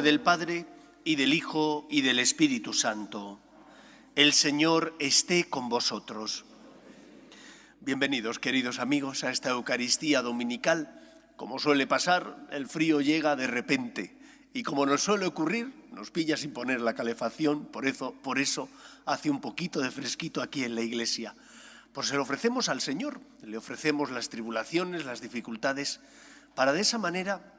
del Padre, y del Hijo, y del Espíritu Santo. El Señor esté con vosotros. Bienvenidos, queridos amigos, a esta Eucaristía Dominical. Como suele pasar, el frío llega de repente y como nos suele ocurrir, nos pilla sin poner la calefacción, por eso, por eso hace un poquito de fresquito aquí en la iglesia. Pues se lo ofrecemos al Señor, le ofrecemos las tribulaciones, las dificultades, para de esa manera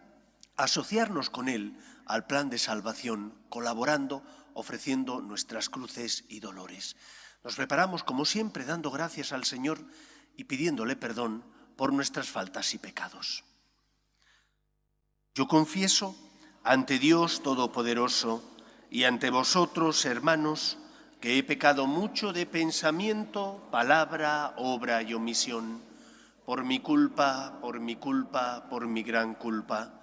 asociarnos con Él al plan de salvación, colaborando, ofreciendo nuestras cruces y dolores. Nos preparamos, como siempre, dando gracias al Señor y pidiéndole perdón por nuestras faltas y pecados. Yo confieso ante Dios Todopoderoso y ante vosotros, hermanos, que he pecado mucho de pensamiento, palabra, obra y omisión, por mi culpa, por mi culpa, por mi gran culpa.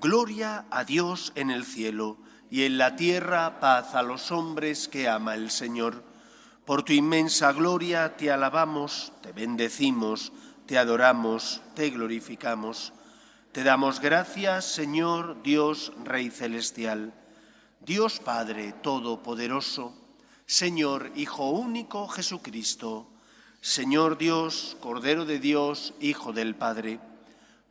Gloria a Dios en el cielo y en la tierra paz a los hombres que ama el Señor. Por tu inmensa gloria te alabamos, te bendecimos, te adoramos, te glorificamos. Te damos gracias, Señor Dios Rey Celestial, Dios Padre Todopoderoso, Señor Hijo único Jesucristo, Señor Dios, Cordero de Dios, Hijo del Padre.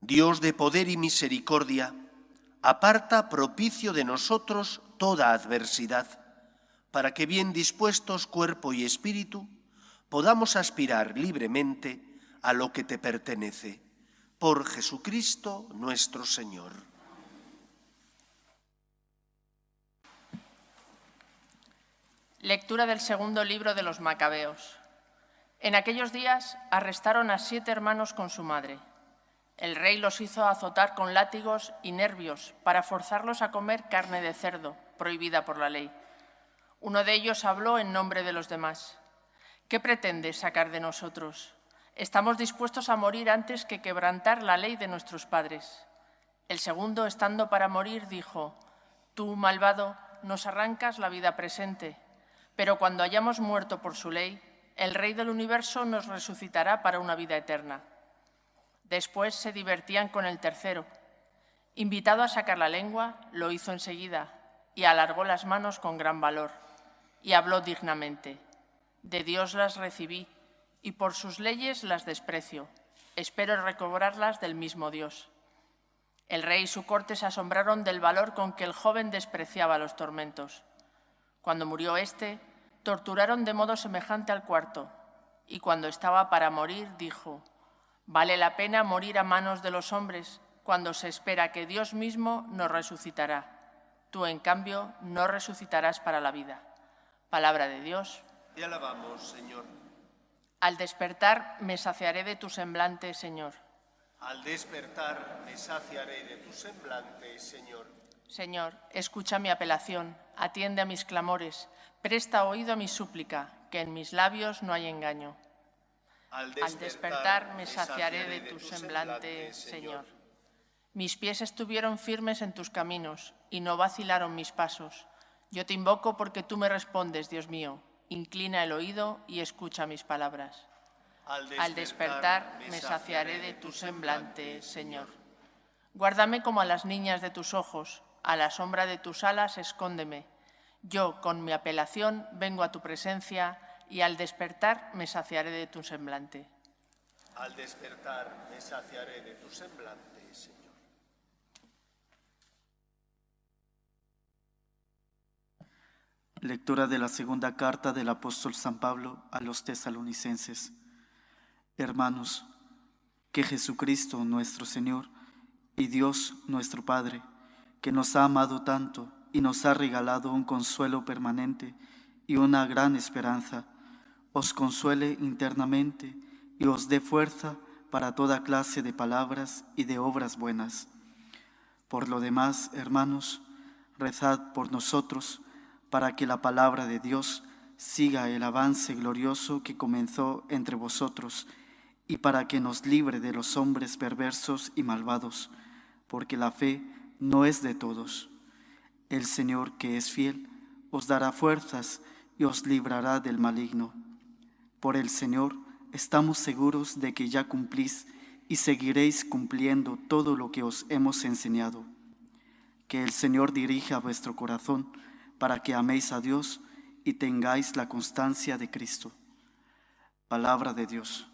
Dios de poder y misericordia, aparta propicio de nosotros toda adversidad, para que bien dispuestos cuerpo y espíritu podamos aspirar libremente a lo que te pertenece por Jesucristo nuestro Señor. Lectura del segundo libro de los Macabeos. En aquellos días arrestaron a siete hermanos con su madre. El rey los hizo azotar con látigos y nervios para forzarlos a comer carne de cerdo, prohibida por la ley. Uno de ellos habló en nombre de los demás. ¿Qué pretende sacar de nosotros? Estamos dispuestos a morir antes que quebrantar la ley de nuestros padres. El segundo, estando para morir, dijo, Tú, malvado, nos arrancas la vida presente, pero cuando hayamos muerto por su ley, el Rey del universo nos resucitará para una vida eterna. Después se divertían con el tercero. Invitado a sacar la lengua, lo hizo enseguida y alargó las manos con gran valor y habló dignamente. De Dios las recibí y por sus leyes las desprecio. Espero recobrarlas del mismo Dios. El rey y su corte se asombraron del valor con que el joven despreciaba los tormentos. Cuando murió éste, torturaron de modo semejante al cuarto, y cuando estaba para morir, dijo, Vale la pena morir a manos de los hombres cuando se espera que Dios mismo nos resucitará. Tú, en cambio, no resucitarás para la vida. Palabra de Dios. Te alabamos, Señor. Al despertar me saciaré de tu semblante, Señor. Al despertar me saciaré de tu semblante, Señor. Señor, escucha mi apelación, atiende a mis clamores, presta oído a mi súplica, que en mis labios no hay engaño. Al despertar, me saciaré de tu semblante, Señor. Mis pies estuvieron firmes en tus caminos y no vacilaron mis pasos. Yo te invoco porque tú me respondes, Dios mío inclina el oído y escucha mis palabras. Al despertar, me saciaré de tu semblante, Señor. Guárdame como a las niñas de tus ojos, a la sombra de tus alas escóndeme. Yo, con mi apelación, vengo a tu presencia y al despertar me saciaré de tu semblante. Al despertar me saciaré de tu semblante, Señor. Lectura de la segunda carta del apóstol San Pablo a los tesalonicenses. Hermanos, que Jesucristo nuestro Señor y Dios nuestro Padre, que nos ha amado tanto y nos ha regalado un consuelo permanente y una gran esperanza, os consuele internamente y os dé fuerza para toda clase de palabras y de obras buenas. Por lo demás, hermanos, rezad por nosotros, para que la palabra de Dios siga el avance glorioso que comenzó entre vosotros y para que nos libre de los hombres perversos y malvados, porque la fe no es de todos. El Señor que es fiel os dará fuerzas y os librará del maligno. Por el Señor estamos seguros de que ya cumplís y seguiréis cumpliendo todo lo que os hemos enseñado. Que el Señor dirija vuestro corazón para que améis a Dios y tengáis la constancia de Cristo. Palabra de Dios.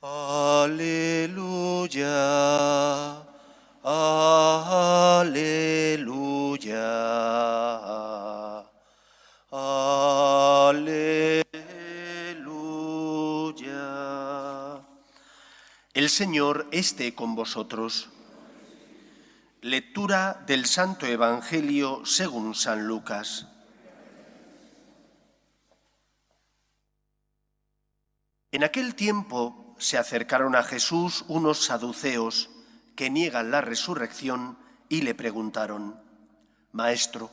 Aleluya, aleluya, aleluya. El Señor esté con vosotros. Lectura del Santo Evangelio según San Lucas. En aquel tiempo se acercaron a Jesús unos saduceos que niegan la resurrección y le preguntaron, Maestro,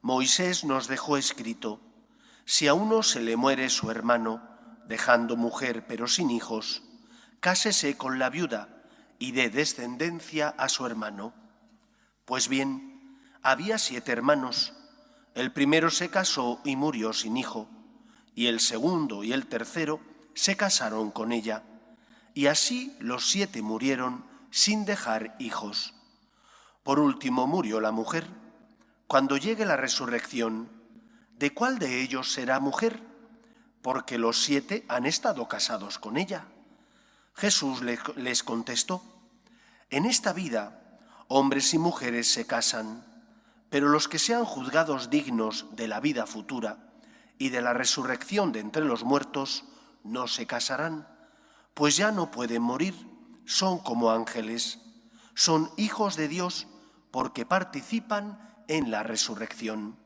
Moisés nos dejó escrito, si a uno se le muere su hermano, dejando mujer pero sin hijos, cásese con la viuda y dé descendencia a su hermano. Pues bien, había siete hermanos. El primero se casó y murió sin hijo, y el segundo y el tercero se casaron con ella, y así los siete murieron sin dejar hijos. Por último murió la mujer. Cuando llegue la resurrección, ¿de cuál de ellos será mujer? Porque los siete han estado casados con ella. Jesús les contestó, en esta vida Hombres y mujeres se casan, pero los que sean juzgados dignos de la vida futura y de la resurrección de entre los muertos no se casarán, pues ya no pueden morir, son como ángeles, son hijos de Dios porque participan en la resurrección.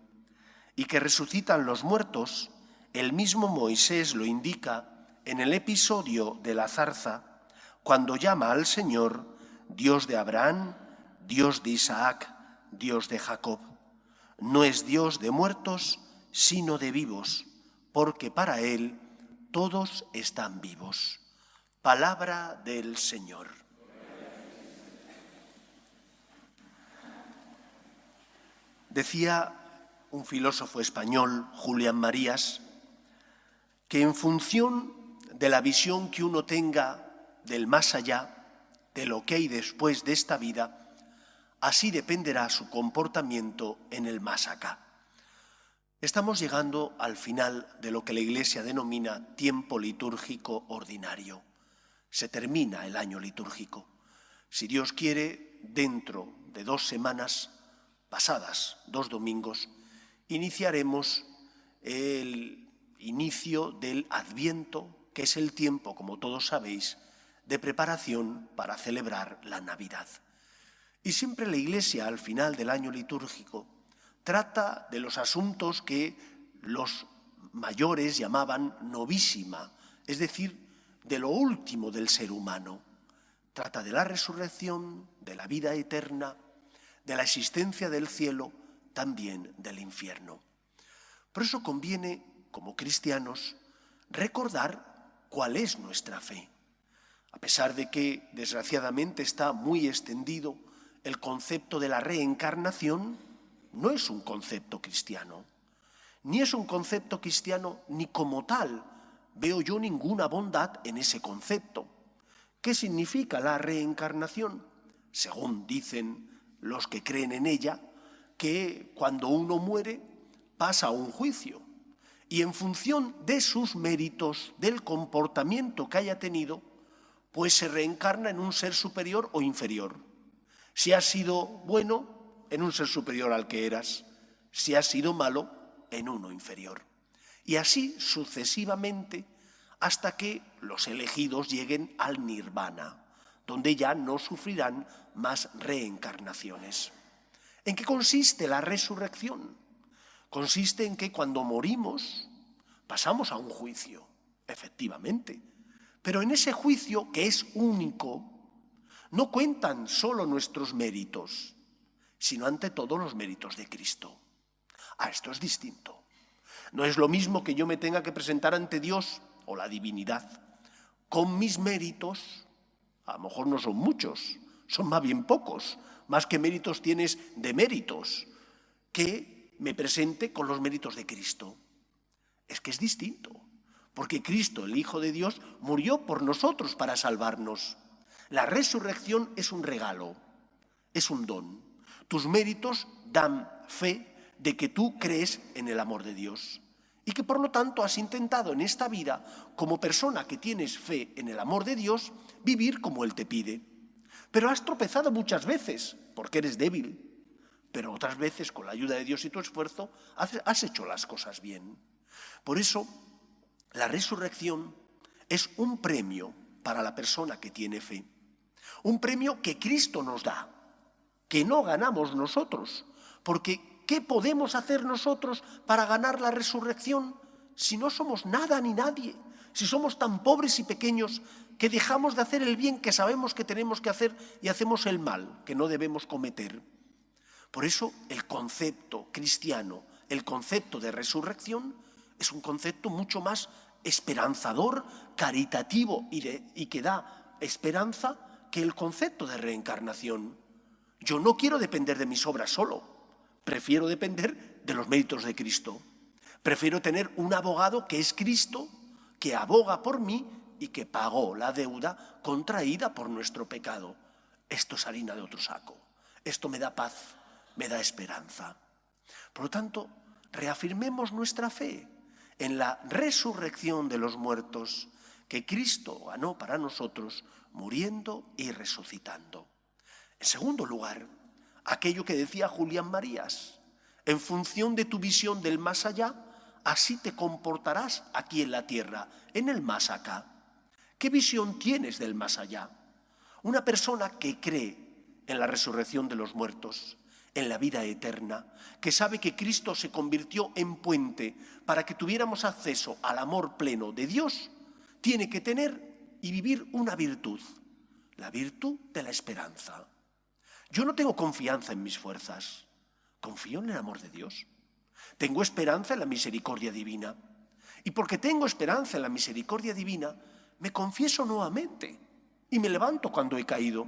Y que resucitan los muertos, el mismo Moisés lo indica en el episodio de la zarza, cuando llama al Señor Dios de Abraham, Dios de Isaac, Dios de Jacob. No es Dios de muertos, sino de vivos, porque para Él todos están vivos. Palabra del Señor. Decía un filósofo español, Julián Marías, que en función de la visión que uno tenga del más allá, de lo que hay después de esta vida, Así dependerá su comportamiento en el más acá. Estamos llegando al final de lo que la Iglesia denomina tiempo litúrgico ordinario. Se termina el año litúrgico. Si Dios quiere, dentro de dos semanas pasadas, dos domingos, iniciaremos el inicio del Adviento, que es el tiempo, como todos sabéis, de preparación para celebrar la Navidad. Y siempre la Iglesia, al final del año litúrgico, trata de los asuntos que los mayores llamaban novísima, es decir, de lo último del ser humano. Trata de la resurrección, de la vida eterna, de la existencia del cielo, también del infierno. Por eso conviene, como cristianos, recordar cuál es nuestra fe. A pesar de que, desgraciadamente, está muy extendido el concepto de la reencarnación no es un concepto cristiano, ni es un concepto cristiano ni como tal veo yo ninguna bondad en ese concepto. ¿Qué significa la reencarnación? Según dicen los que creen en ella, que cuando uno muere pasa a un juicio y en función de sus méritos, del comportamiento que haya tenido, pues se reencarna en un ser superior o inferior. Si ha sido bueno, en un ser superior al que eras. Si has sido malo, en uno inferior. Y así sucesivamente hasta que los elegidos lleguen al nirvana, donde ya no sufrirán más reencarnaciones. ¿En qué consiste la resurrección? Consiste en que cuando morimos pasamos a un juicio, efectivamente, pero en ese juicio, que es único, no cuentan solo nuestros méritos, sino ante todo los méritos de Cristo. A esto es distinto. No es lo mismo que yo me tenga que presentar ante Dios o la divinidad con mis méritos, a lo mejor no son muchos, son más bien pocos, más que méritos tienes de méritos, que me presente con los méritos de Cristo. Es que es distinto, porque Cristo, el Hijo de Dios, murió por nosotros para salvarnos. La resurrección es un regalo, es un don. Tus méritos dan fe de que tú crees en el amor de Dios y que por lo tanto has intentado en esta vida, como persona que tienes fe en el amor de Dios, vivir como Él te pide. Pero has tropezado muchas veces porque eres débil, pero otras veces con la ayuda de Dios y tu esfuerzo has hecho las cosas bien. Por eso, la resurrección es un premio para la persona que tiene fe. Un premio que Cristo nos da, que no ganamos nosotros, porque ¿Qué podemos hacer nosotros para ganar la resurrección si no somos nada ni nadie? Si somos tan pobres y pequeños que dejamos de hacer el bien que sabemos que tenemos que hacer y hacemos el mal que no debemos cometer. Por eso el concepto cristiano, el concepto de resurrección, es un concepto mucho más esperanzador, caritativo y, que da esperanza que el concepto de reencarnación. Yo no quiero depender de mis obras solo. Prefiero depender de los méritos de Cristo. Prefiero tener un abogado que es Cristo, que aboga por mí y que pagó la deuda contraída por nuestro pecado. Esto es harina de otro saco. Esto me da paz, me da esperanza. Por lo tanto, reafirmemos nuestra fe en la resurrección de los muertos que Cristo ganó para nosotros, muriendo y resucitando. En segundo lugar, aquello que decía Julián Marías. En función de tu visión del más allá, así te comportarás aquí en la tierra, en el más acá. ¿Qué visión tienes del más allá? Una persona que cree en la resurrección de los muertos, en la vida eterna, que sabe que Cristo se convirtió en puente para que tuviéramos acceso al amor pleno de Dios, tiene que tener y vivir una virtud, la virtud de la esperanza. Yo no tengo confianza en mis fuerzas, confío en el amor de Dios. Tengo esperanza en la misericordia divina. Y porque tengo esperanza en la misericordia divina, me confieso nuevamente y me levanto cuando he caído.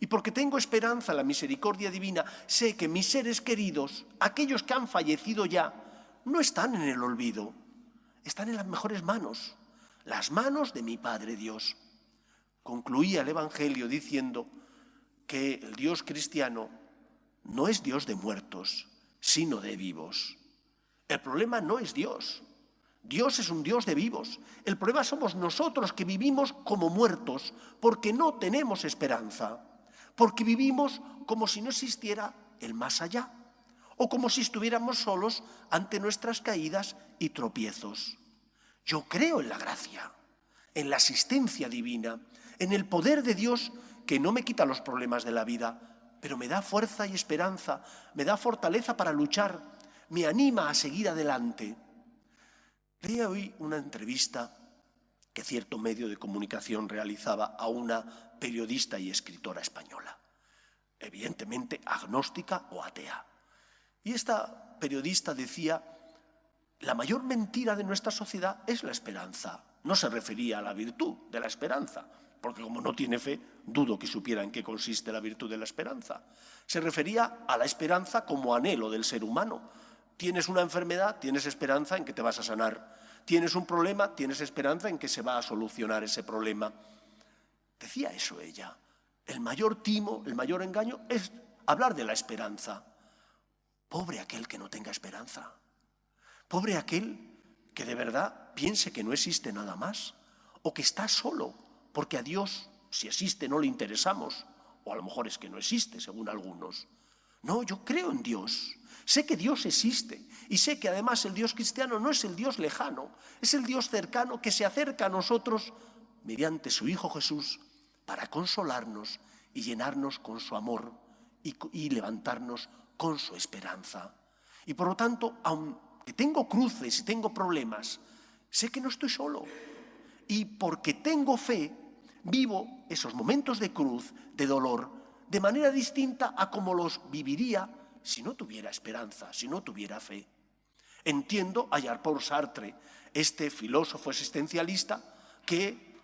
Y porque tengo esperanza en la misericordia divina, sé que mis seres queridos, aquellos que han fallecido ya, no están en el olvido, están en las mejores manos, las manos de mi Padre Dios. Concluía el Evangelio diciendo, que el Dios cristiano no es Dios de muertos, sino de vivos. El problema no es Dios. Dios es un Dios de vivos. El problema somos nosotros que vivimos como muertos porque no tenemos esperanza, porque vivimos como si no existiera el más allá o como si estuviéramos solos ante nuestras caídas y tropiezos. Yo creo en la gracia, en la asistencia divina, en el poder de Dios que no me quita los problemas de la vida, pero me da fuerza y esperanza, me da fortaleza para luchar, me anima a seguir adelante. Leí hoy una entrevista que cierto medio de comunicación realizaba a una periodista y escritora española, evidentemente agnóstica o atea. Y esta periodista decía, la mayor mentira de nuestra sociedad es la esperanza. No se refería a la virtud de la esperanza, porque como no tiene fe, dudo que supiera en qué consiste la virtud de la esperanza. Se refería a la esperanza como anhelo del ser humano. Tienes una enfermedad, tienes esperanza en que te vas a sanar. Tienes un problema, tienes esperanza en que se va a solucionar ese problema. Decía eso ella. El mayor timo, el mayor engaño es hablar de la esperanza. Pobre aquel que no tenga esperanza. Pobre aquel que de verdad piense que no existe nada más o que está solo porque a Dios, si existe, no le interesamos, o a lo mejor es que no existe, según algunos. No, yo creo en Dios. Sé que Dios existe y sé que además el Dios cristiano no es el Dios lejano, es el Dios cercano que se acerca a nosotros mediante su Hijo Jesús para consolarnos y llenarnos con su amor y, levantarnos con su esperanza. Y por lo tanto, aunque tengo cruces y tengo problemas, sé que no estoy solo. Y porque tengo fe, vivo esos momentos de cruz, de dolor, de manera distinta a como los viviría si no tuviera esperanza, si no tuviera fe. Entiendo a Jean-Paul Sartre, este filósofo existencialista que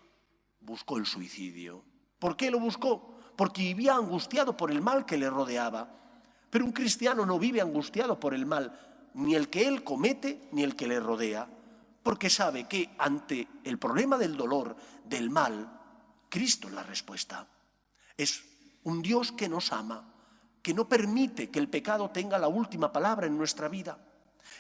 buscó el suicidio. ¿Por qué lo buscó? Porque vivía angustiado por el mal que le rodeaba. Pero un cristiano no vive angustiado por el mal, ni el que él comete, ni el que le rodea, porque sabe que ante el problema del dolor, del mal, Cristo es la respuesta. Es un Dios que nos ama, que no permite que el pecado tenga la última palabra en nuestra vida.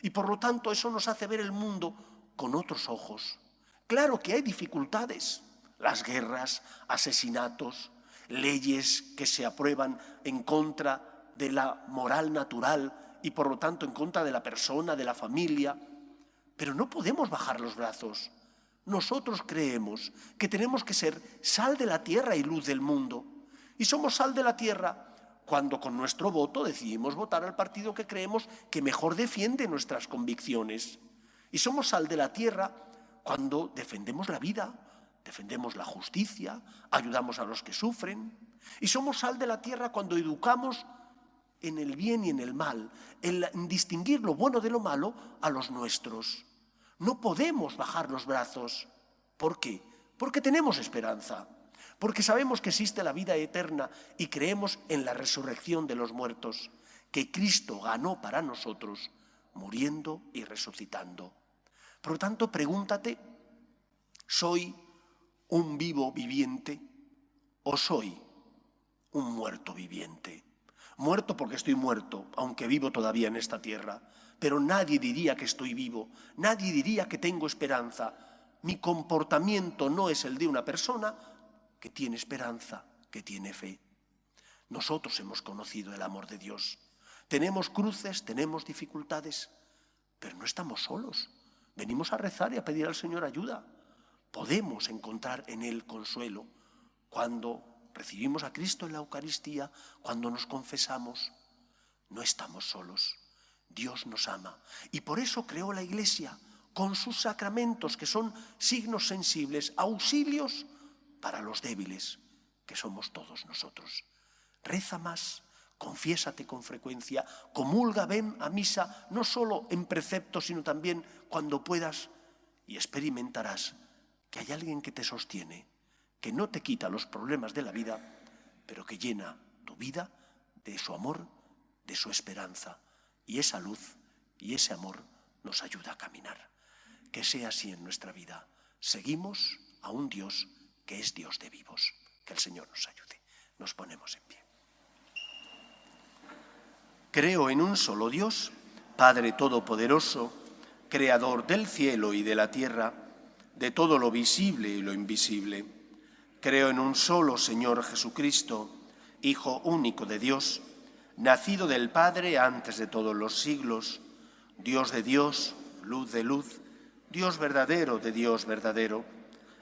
Y por lo tanto eso nos hace ver el mundo con otros ojos. Claro que hay dificultades, las guerras, asesinatos, leyes que se aprueban en contra de la moral natural y por lo tanto en contra de la persona, de la familia. Pero no podemos bajar los brazos. Nosotros creemos que tenemos que ser sal de la tierra y luz del mundo. Y somos sal de la tierra cuando con nuestro voto decidimos votar al partido que creemos que mejor defiende nuestras convicciones. Y somos sal de la tierra cuando defendemos la vida, defendemos la justicia, ayudamos a los que sufren. Y somos sal de la tierra cuando educamos en el bien y en el mal, en, distinguir lo bueno de lo malo a los nuestros. No podemos bajar los brazos. ¿Por qué? Porque tenemos esperanza, porque sabemos que existe la vida eterna y creemos en la resurrección de los muertos, que Cristo ganó para nosotros, muriendo y resucitando. Por lo tanto, pregúntate, ¿soy un vivo viviente o soy un muerto viviente? Muerto porque estoy muerto, aunque vivo todavía en esta tierra, pero nadie diría que estoy vivo, nadie diría que tengo esperanza. Mi comportamiento no es el de una persona que tiene esperanza, que tiene fe. Nosotros hemos conocido el amor de Dios. Tenemos cruces, tenemos dificultades, pero no estamos solos. Venimos a rezar y a pedir al Señor ayuda podemos encontrar en Él consuelo cuando recibimos a Cristo en la Eucaristía, cuando nos confesamos. No estamos solos. Dios nos ama. Y por eso creó la Iglesia con sus sacramentos, que son signos sensibles, auxilios para los débiles, que somos todos nosotros. Reza más, confiésate con frecuencia, comulga, ven a misa, no solo en precepto, sino también cuando puedas, y experimentarás que hay alguien que te sostiene, que no te quita los problemas de la vida, pero que llena tu vida de su amor, de su esperanza. Y esa luz y ese amor nos ayuda a caminar. Que sea así en nuestra vida. Seguimos a un Dios que es Dios de vivos. Que el Señor nos ayude. Nos ponemos en pie. Creo en un solo Dios, Padre Todopoderoso, Creador del cielo y de la tierra, de todo lo visible y lo invisible. Creo en un solo Señor Jesucristo, Hijo único de Dios, nacido del Padre antes de todos los siglos, Dios de Dios, luz de luz, Dios verdadero de Dios verdadero,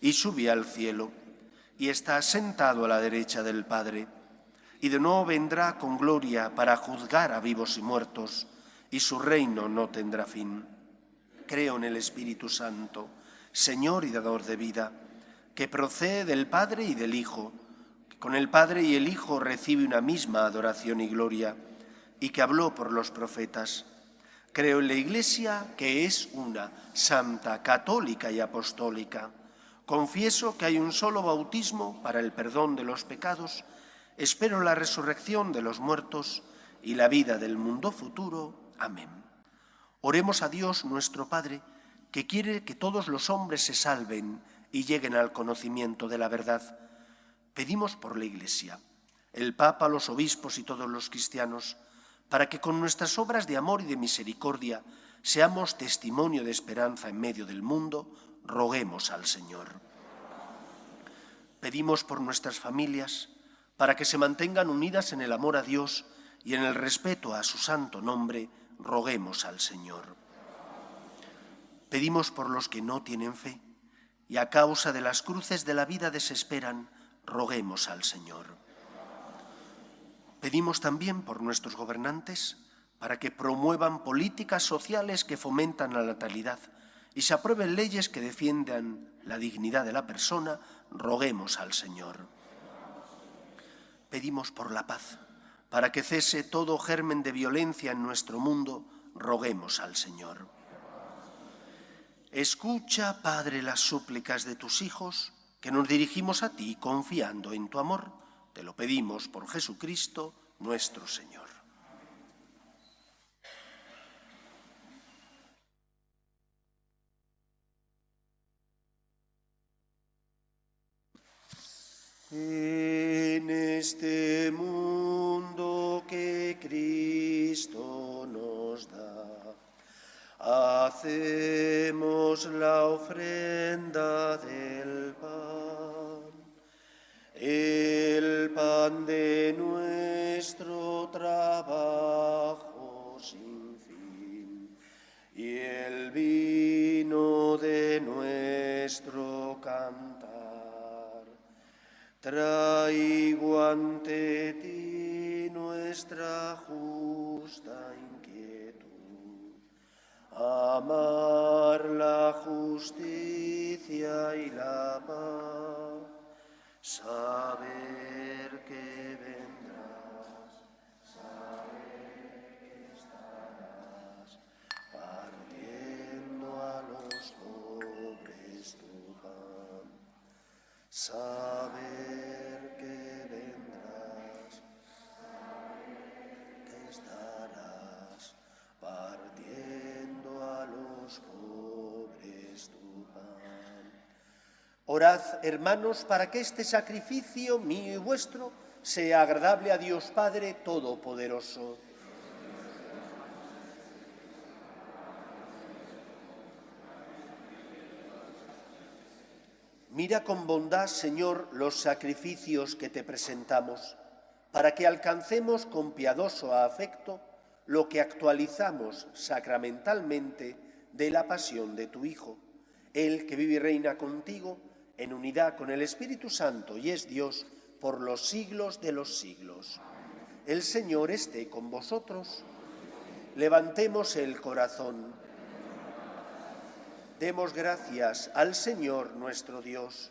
y subió al cielo, y está sentado a la derecha del Padre, y de nuevo vendrá con gloria para juzgar a vivos y muertos, y su reino no tendrá fin creo en el Espíritu Santo, Señor y dador de vida, que procede del Padre y del Hijo, que con el Padre y el Hijo recibe una misma adoración y gloria, y que habló por los profetas. Creo en la Iglesia, que es una, santa, católica y apostólica. Confieso que hay un solo bautismo para el perdón de los pecados. Espero la resurrección de los muertos y la vida del mundo futuro. Amén. Oremos a Dios nuestro Padre, que quiere que todos los hombres se salven y lleguen al conocimiento de la verdad. Pedimos por la Iglesia, el Papa, los obispos y todos los cristianos, para que con nuestras obras de amor y de misericordia seamos testimonio de esperanza en medio del mundo, roguemos al Señor. Pedimos por nuestras familias, para que se mantengan unidas en el amor a Dios y en el respeto a su santo nombre, roguemos al Señor. Pedimos por los que no tienen fe y a causa de las cruces de la vida desesperan, roguemos al Señor. Pedimos también por nuestros gobernantes para que promuevan políticas sociales que fomentan la natalidad y se aprueben leyes que defiendan la dignidad de la persona, roguemos al Señor. Pedimos por la paz, para que cese todo germen de violencia en nuestro mundo, roguemos al Señor. Escucha, Padre, las súplicas de tus hijos, que nos dirigimos a ti confiando en tu amor. Te lo pedimos por Jesucristo nuestro Señor. En este mundo que Cristo nos da, hacemos la ofrenda del pan, el pan de nuestro trabajo sin fin y el vino de nuestro cantar. Traigo ante ti nuestra justa inquietud, amar la justicia y la paz, saber que vendrás, saber que estarás partiendo a los pobres tu pan. Orad, hermanos, para que este sacrificio mío y vuestro sea agradable a Dios Padre Todopoderoso. Mira con bondad, Señor, los sacrificios que te presentamos, para que alcancemos con piadoso afecto lo que actualizamos sacramentalmente de la pasión de tu Hijo, el que vive y reina contigo en unidad con el Espíritu Santo y es Dios por los siglos de los siglos. El Señor esté con vosotros. Levantemos el corazón. Demos gracias al Señor nuestro Dios.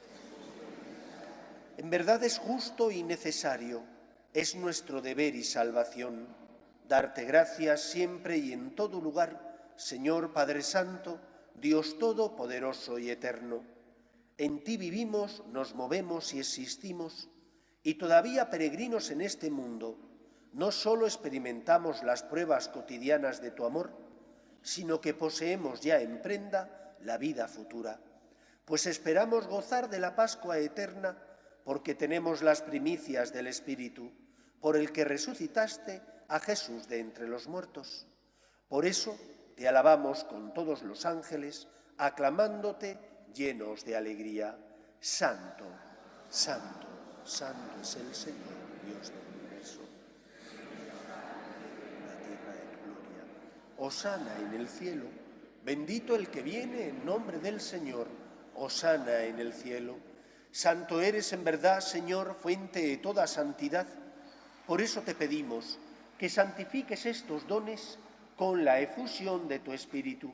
En verdad es justo y necesario, es nuestro deber y salvación, darte gracias siempre y en todo lugar, Señor Padre Santo, Dios Todopoderoso y Eterno. En ti vivimos, nos movemos y existimos, y todavía peregrinos en este mundo, no solo experimentamos las pruebas cotidianas de tu amor, sino que poseemos ya en prenda la vida futura, pues esperamos gozar de la Pascua eterna porque tenemos las primicias del Espíritu, por el que resucitaste a Jesús de entre los muertos. Por eso te alabamos con todos los ángeles, aclamándote llenos de alegría. Santo, santo, santo es el Señor, Dios del universo. La tierra de gloria. Osana en el cielo. Bendito el que viene en nombre del Señor, osana en el cielo. Santo eres en verdad, Señor, fuente de toda santidad. Por eso te pedimos que santifiques estos dones con la efusión de tu Espíritu,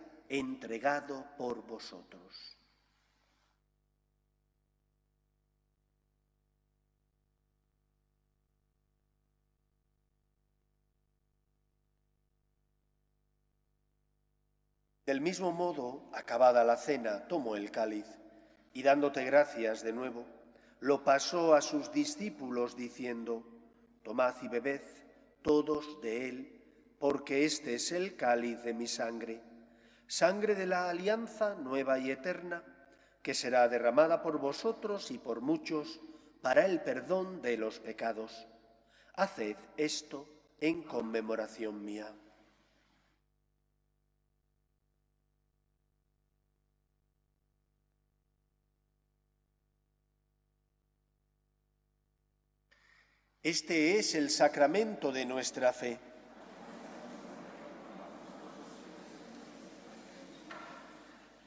entregado por vosotros. Del mismo modo, acabada la cena, tomó el cáliz y dándote gracias de nuevo, lo pasó a sus discípulos diciendo, Tomad y bebed todos de él, porque este es el cáliz de mi sangre, sangre de la alianza nueva y eterna, que será derramada por vosotros y por muchos para el perdón de los pecados. Haced esto en conmemoración mía. Este es el sacramento de nuestra fe.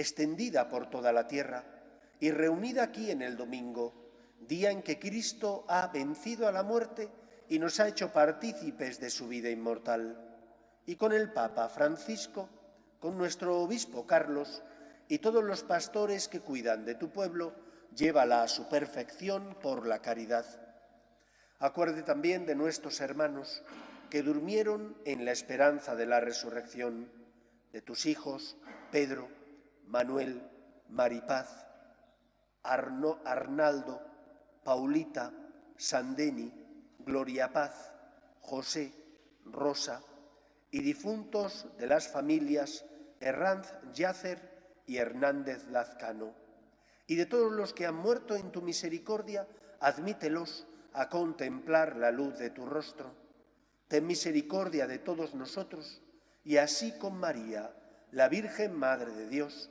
extendida por toda la tierra y reunida aquí en el domingo, día en que Cristo ha vencido a la muerte y nos ha hecho partícipes de su vida inmortal. Y con el Papa Francisco, con nuestro obispo Carlos y todos los pastores que cuidan de tu pueblo, llévala a su perfección por la caridad Acuerde también de nuestros hermanos que durmieron en la esperanza de la resurrección, de tus hijos Pedro, Manuel, Maripaz, Arnaldo, Paulita, Sandeni, Gloria Paz, José, Rosa y difuntos de las familias Herranz Yacer y Hernández Lazcano. Y de todos los que han muerto en tu misericordia, admítelos a contemplar la luz de tu rostro. Ten misericordia de todos nosotros y así con María, la Virgen Madre de Dios,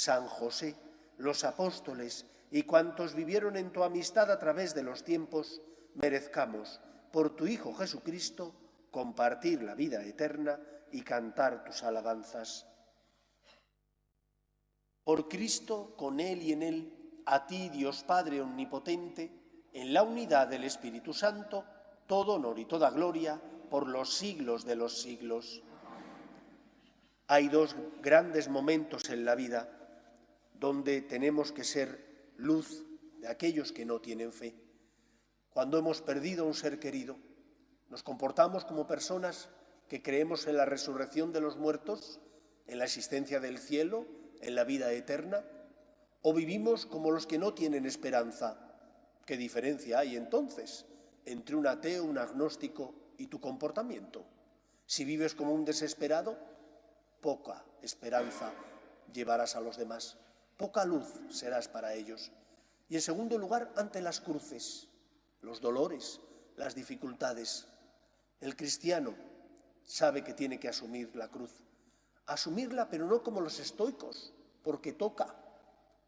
San José, los apóstoles y cuantos vivieron en tu amistad a través de los tiempos, merezcamos, por tu Hijo Jesucristo, compartir la vida eterna y cantar tus alabanzas. Por Cristo, con Él y en Él, a ti, Dios Padre Omnipotente, en la unidad del Espíritu Santo, todo honor y toda gloria por los siglos de los siglos. Hay dos grandes momentos en la vida donde tenemos que ser luz de aquellos que no tienen fe. Cuando hemos perdido a un ser querido, nos comportamos como personas que creemos en la resurrección de los muertos, en la existencia del cielo, en la vida eterna, o vivimos como los que no tienen esperanza ¿Qué diferencia hay entonces entre un ateo, un agnóstico y tu comportamiento? Si vives como un desesperado, poca esperanza llevarás a los demás, poca luz serás para ellos. Y en segundo lugar, ante las cruces, los dolores, las dificultades. El cristiano sabe que tiene que asumir la cruz. Asumirla, pero no como los estoicos, porque toca,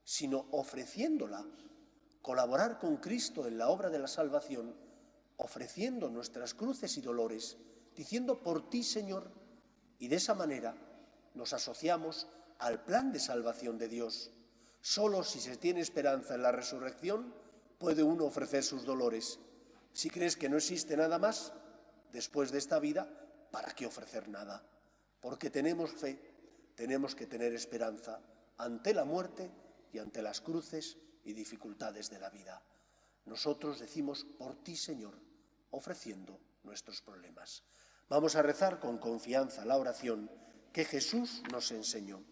sino ofreciéndola colaborar con Cristo en la obra de la salvación, ofreciendo nuestras cruces y dolores, diciendo por ti, Señor, y de esa manera nos asociamos al plan de salvación de Dios. Solo si se tiene esperanza en la resurrección puede uno ofrecer sus dolores. Si crees que no existe nada más después de esta vida, ¿para qué ofrecer nada? Porque tenemos fe, tenemos que tener esperanza ante la muerte y ante las cruces y dificultades de la vida. Nosotros decimos por ti, Señor, ofreciendo nuestros problemas. Vamos a rezar con confianza la oración que Jesús nos enseñó.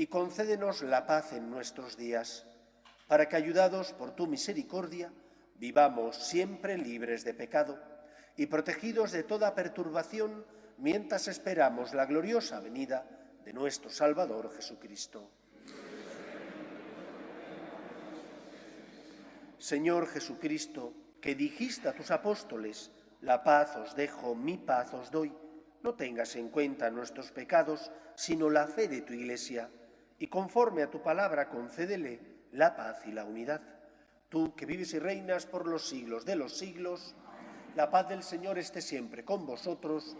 y concédenos la paz en nuestros días, para que, ayudados por tu misericordia, vivamos siempre libres de pecado y protegidos de toda perturbación mientras esperamos la gloriosa venida de nuestro Salvador Jesucristo. Señor Jesucristo, que dijiste a tus apóstoles, la paz os dejo, mi paz os doy, no tengas en cuenta nuestros pecados, sino la fe de tu Iglesia, y conforme a tu palabra concédele la paz y la unidad. Tú que vives y reinas por los siglos de los siglos, la paz del Señor esté siempre con vosotros.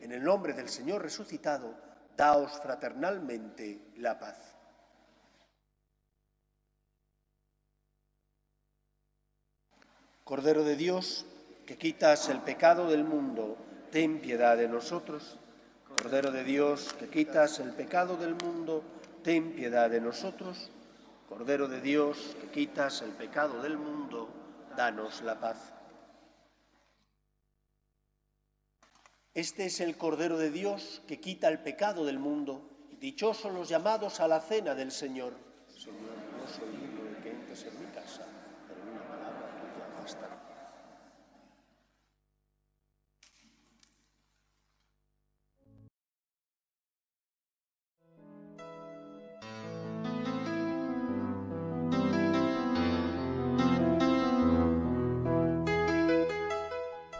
En el nombre del Señor resucitado, daos fraternalmente la paz. Cordero de Dios, que quitas el pecado del mundo, ten piedad de nosotros. Cordero de Dios, que quitas el pecado del mundo, ten piedad de nosotros. Cordero de Dios, que quitas el pecado del mundo, danos la paz. Este es el Cordero de Dios que quita el pecado del mundo. Dichosos los llamados a la cena del Señor. Señor, no soy digno de que entres en mi casa, pero una palabra tuya bastará.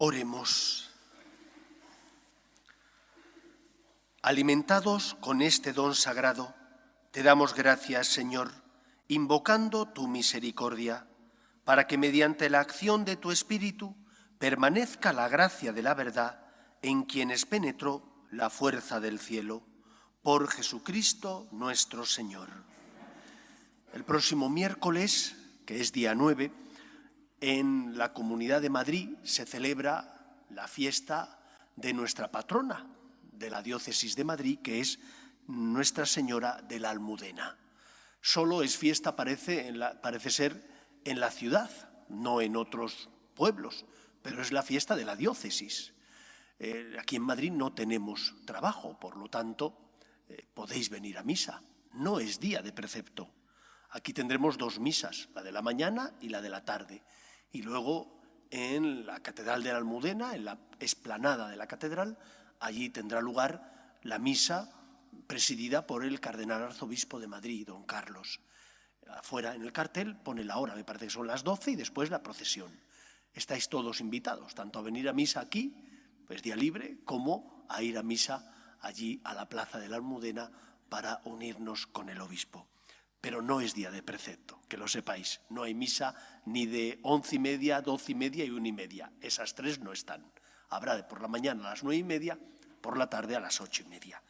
Oremos. Alimentados con este don sagrado, te damos gracias, Señor, invocando tu misericordia, para que mediante la acción de tu Espíritu permanezca la gracia de la verdad en quienes penetró la fuerza del cielo, por Jesucristo nuestro Señor. El próximo miércoles, que es día 9, en la Comunidad de Madrid se celebra la fiesta de nuestra patrona de la Diócesis de Madrid, que es Nuestra Señora de la Almudena. Solo es fiesta, parece, parece ser, en la ciudad, no en otros pueblos, pero es la fiesta de la diócesis. Eh, aquí en Madrid no tenemos trabajo, por lo tanto, eh, podéis venir a misa. No es día de precepto. Aquí tendremos dos misas, la de la mañana y la de la tarde. Y luego en la Catedral de la Almudena, en la esplanada de la Catedral, allí tendrá lugar la misa presidida por el cardenal arzobispo de Madrid, don Carlos. Afuera en el cartel pone la hora, me parece que son las 12 y después la procesión. Estáis todos invitados, tanto a venir a misa aquí, pues día libre, como a ir a misa allí a la plaza de la Almudena para unirnos con el obispo. Pero no es día de precepto, que lo sepáis. No hay misa ni de once y media, doce y media y una y media. Esas tres no están. Habrá de por la mañana a las nueve y media, por la tarde a las ocho y media.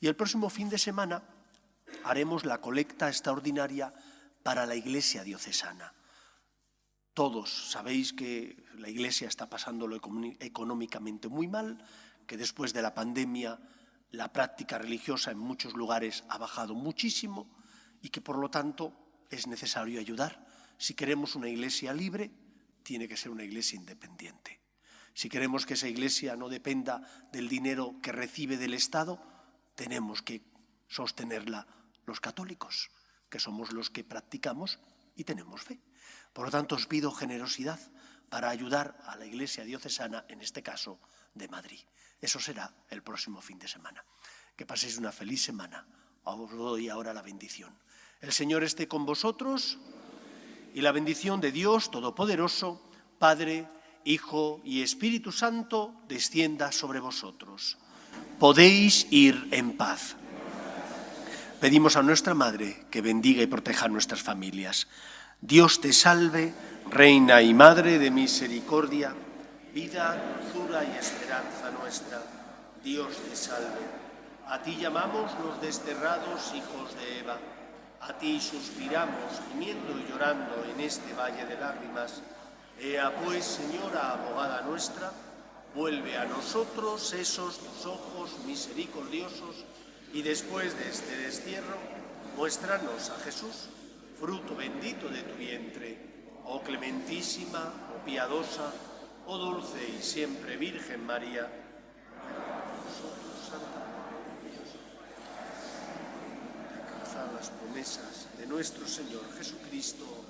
Y el próximo fin de semana haremos la colecta extraordinaria para la Iglesia diocesana. Todos sabéis que la Iglesia está pasándolo económicamente muy mal, que después de la pandemia la práctica religiosa en muchos lugares ha bajado muchísimo y que por lo tanto es necesario ayudar. Si queremos una iglesia libre, tiene que ser una iglesia independiente. Si queremos que esa iglesia no dependa del dinero que recibe del Estado, tenemos que sostenerla los católicos, que somos los que practicamos y tenemos fe. Por lo tanto, os pido generosidad para ayudar a la iglesia diocesana, en este caso de Madrid. Eso será el próximo fin de semana. Que paséis una feliz semana. Os doy ahora la bendición. El Señor esté con vosotros y la bendición de Dios Todopoderoso, Padre, Hijo y Espíritu Santo, descienda sobre vosotros. Podéis ir en paz. Pedimos a nuestra Madre que bendiga y proteja nuestras familias. Dios te salve, Reina y Madre de misericordia vida, dulzura y esperanza nuestra. Dios te salve. A ti llamamos los desterrados hijos de Eva. A ti suspiramos, gimiendo y llorando en este valle de lágrimas. Ea pues, Señora, abogada nuestra, vuelve a nosotros esos tus ojos misericordiosos y después de este destierro, muéstranos a Jesús, fruto bendito de tu vientre. Oh clementísima, oh piadosa, oh dulce y siempre Virgen María, María, las promesas de nuestro Señor Jesucristo.